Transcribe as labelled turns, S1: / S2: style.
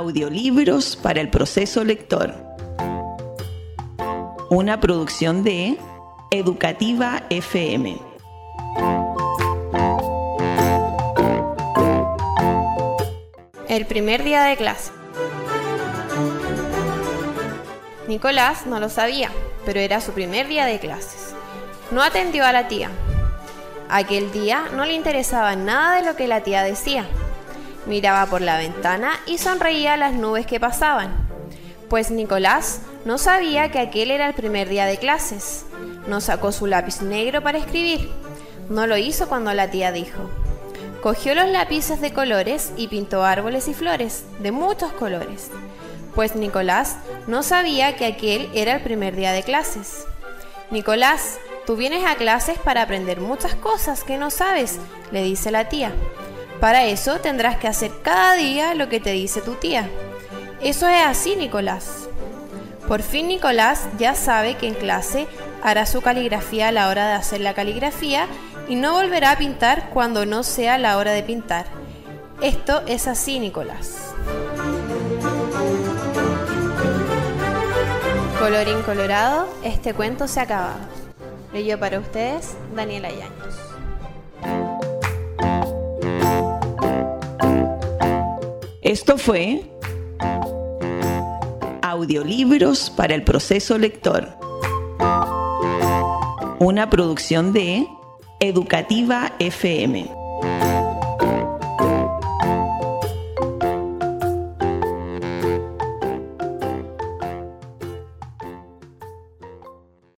S1: Audiolibros para el proceso lector. Una producción de Educativa FM.
S2: El primer día de clase. Nicolás no lo sabía, pero era su primer día de clases. No atendió a la tía. Aquel día no le interesaba nada de lo que la tía decía. Miraba por la ventana y sonreía a las nubes que pasaban. Pues Nicolás no sabía que aquel era el primer día de clases. No sacó su lápiz negro para escribir. No lo hizo cuando la tía dijo. Cogió los lápices de colores y pintó árboles y flores, de muchos colores. Pues Nicolás no sabía que aquel era el primer día de clases. Nicolás, tú vienes a clases para aprender muchas cosas que no sabes, le dice la tía. Para eso tendrás que hacer cada día lo que te dice tu tía. Eso es así, Nicolás. Por fin Nicolás ya sabe que en clase hará su caligrafía a la hora de hacer la caligrafía y no volverá a pintar cuando no sea la hora de pintar. Esto es así, Nicolás. Colorín colorado, este cuento se ha acabado. Leyó para ustedes Daniela Yaños.
S1: Esto fue Audiolibros para el proceso lector. Una producción de Educativa FM.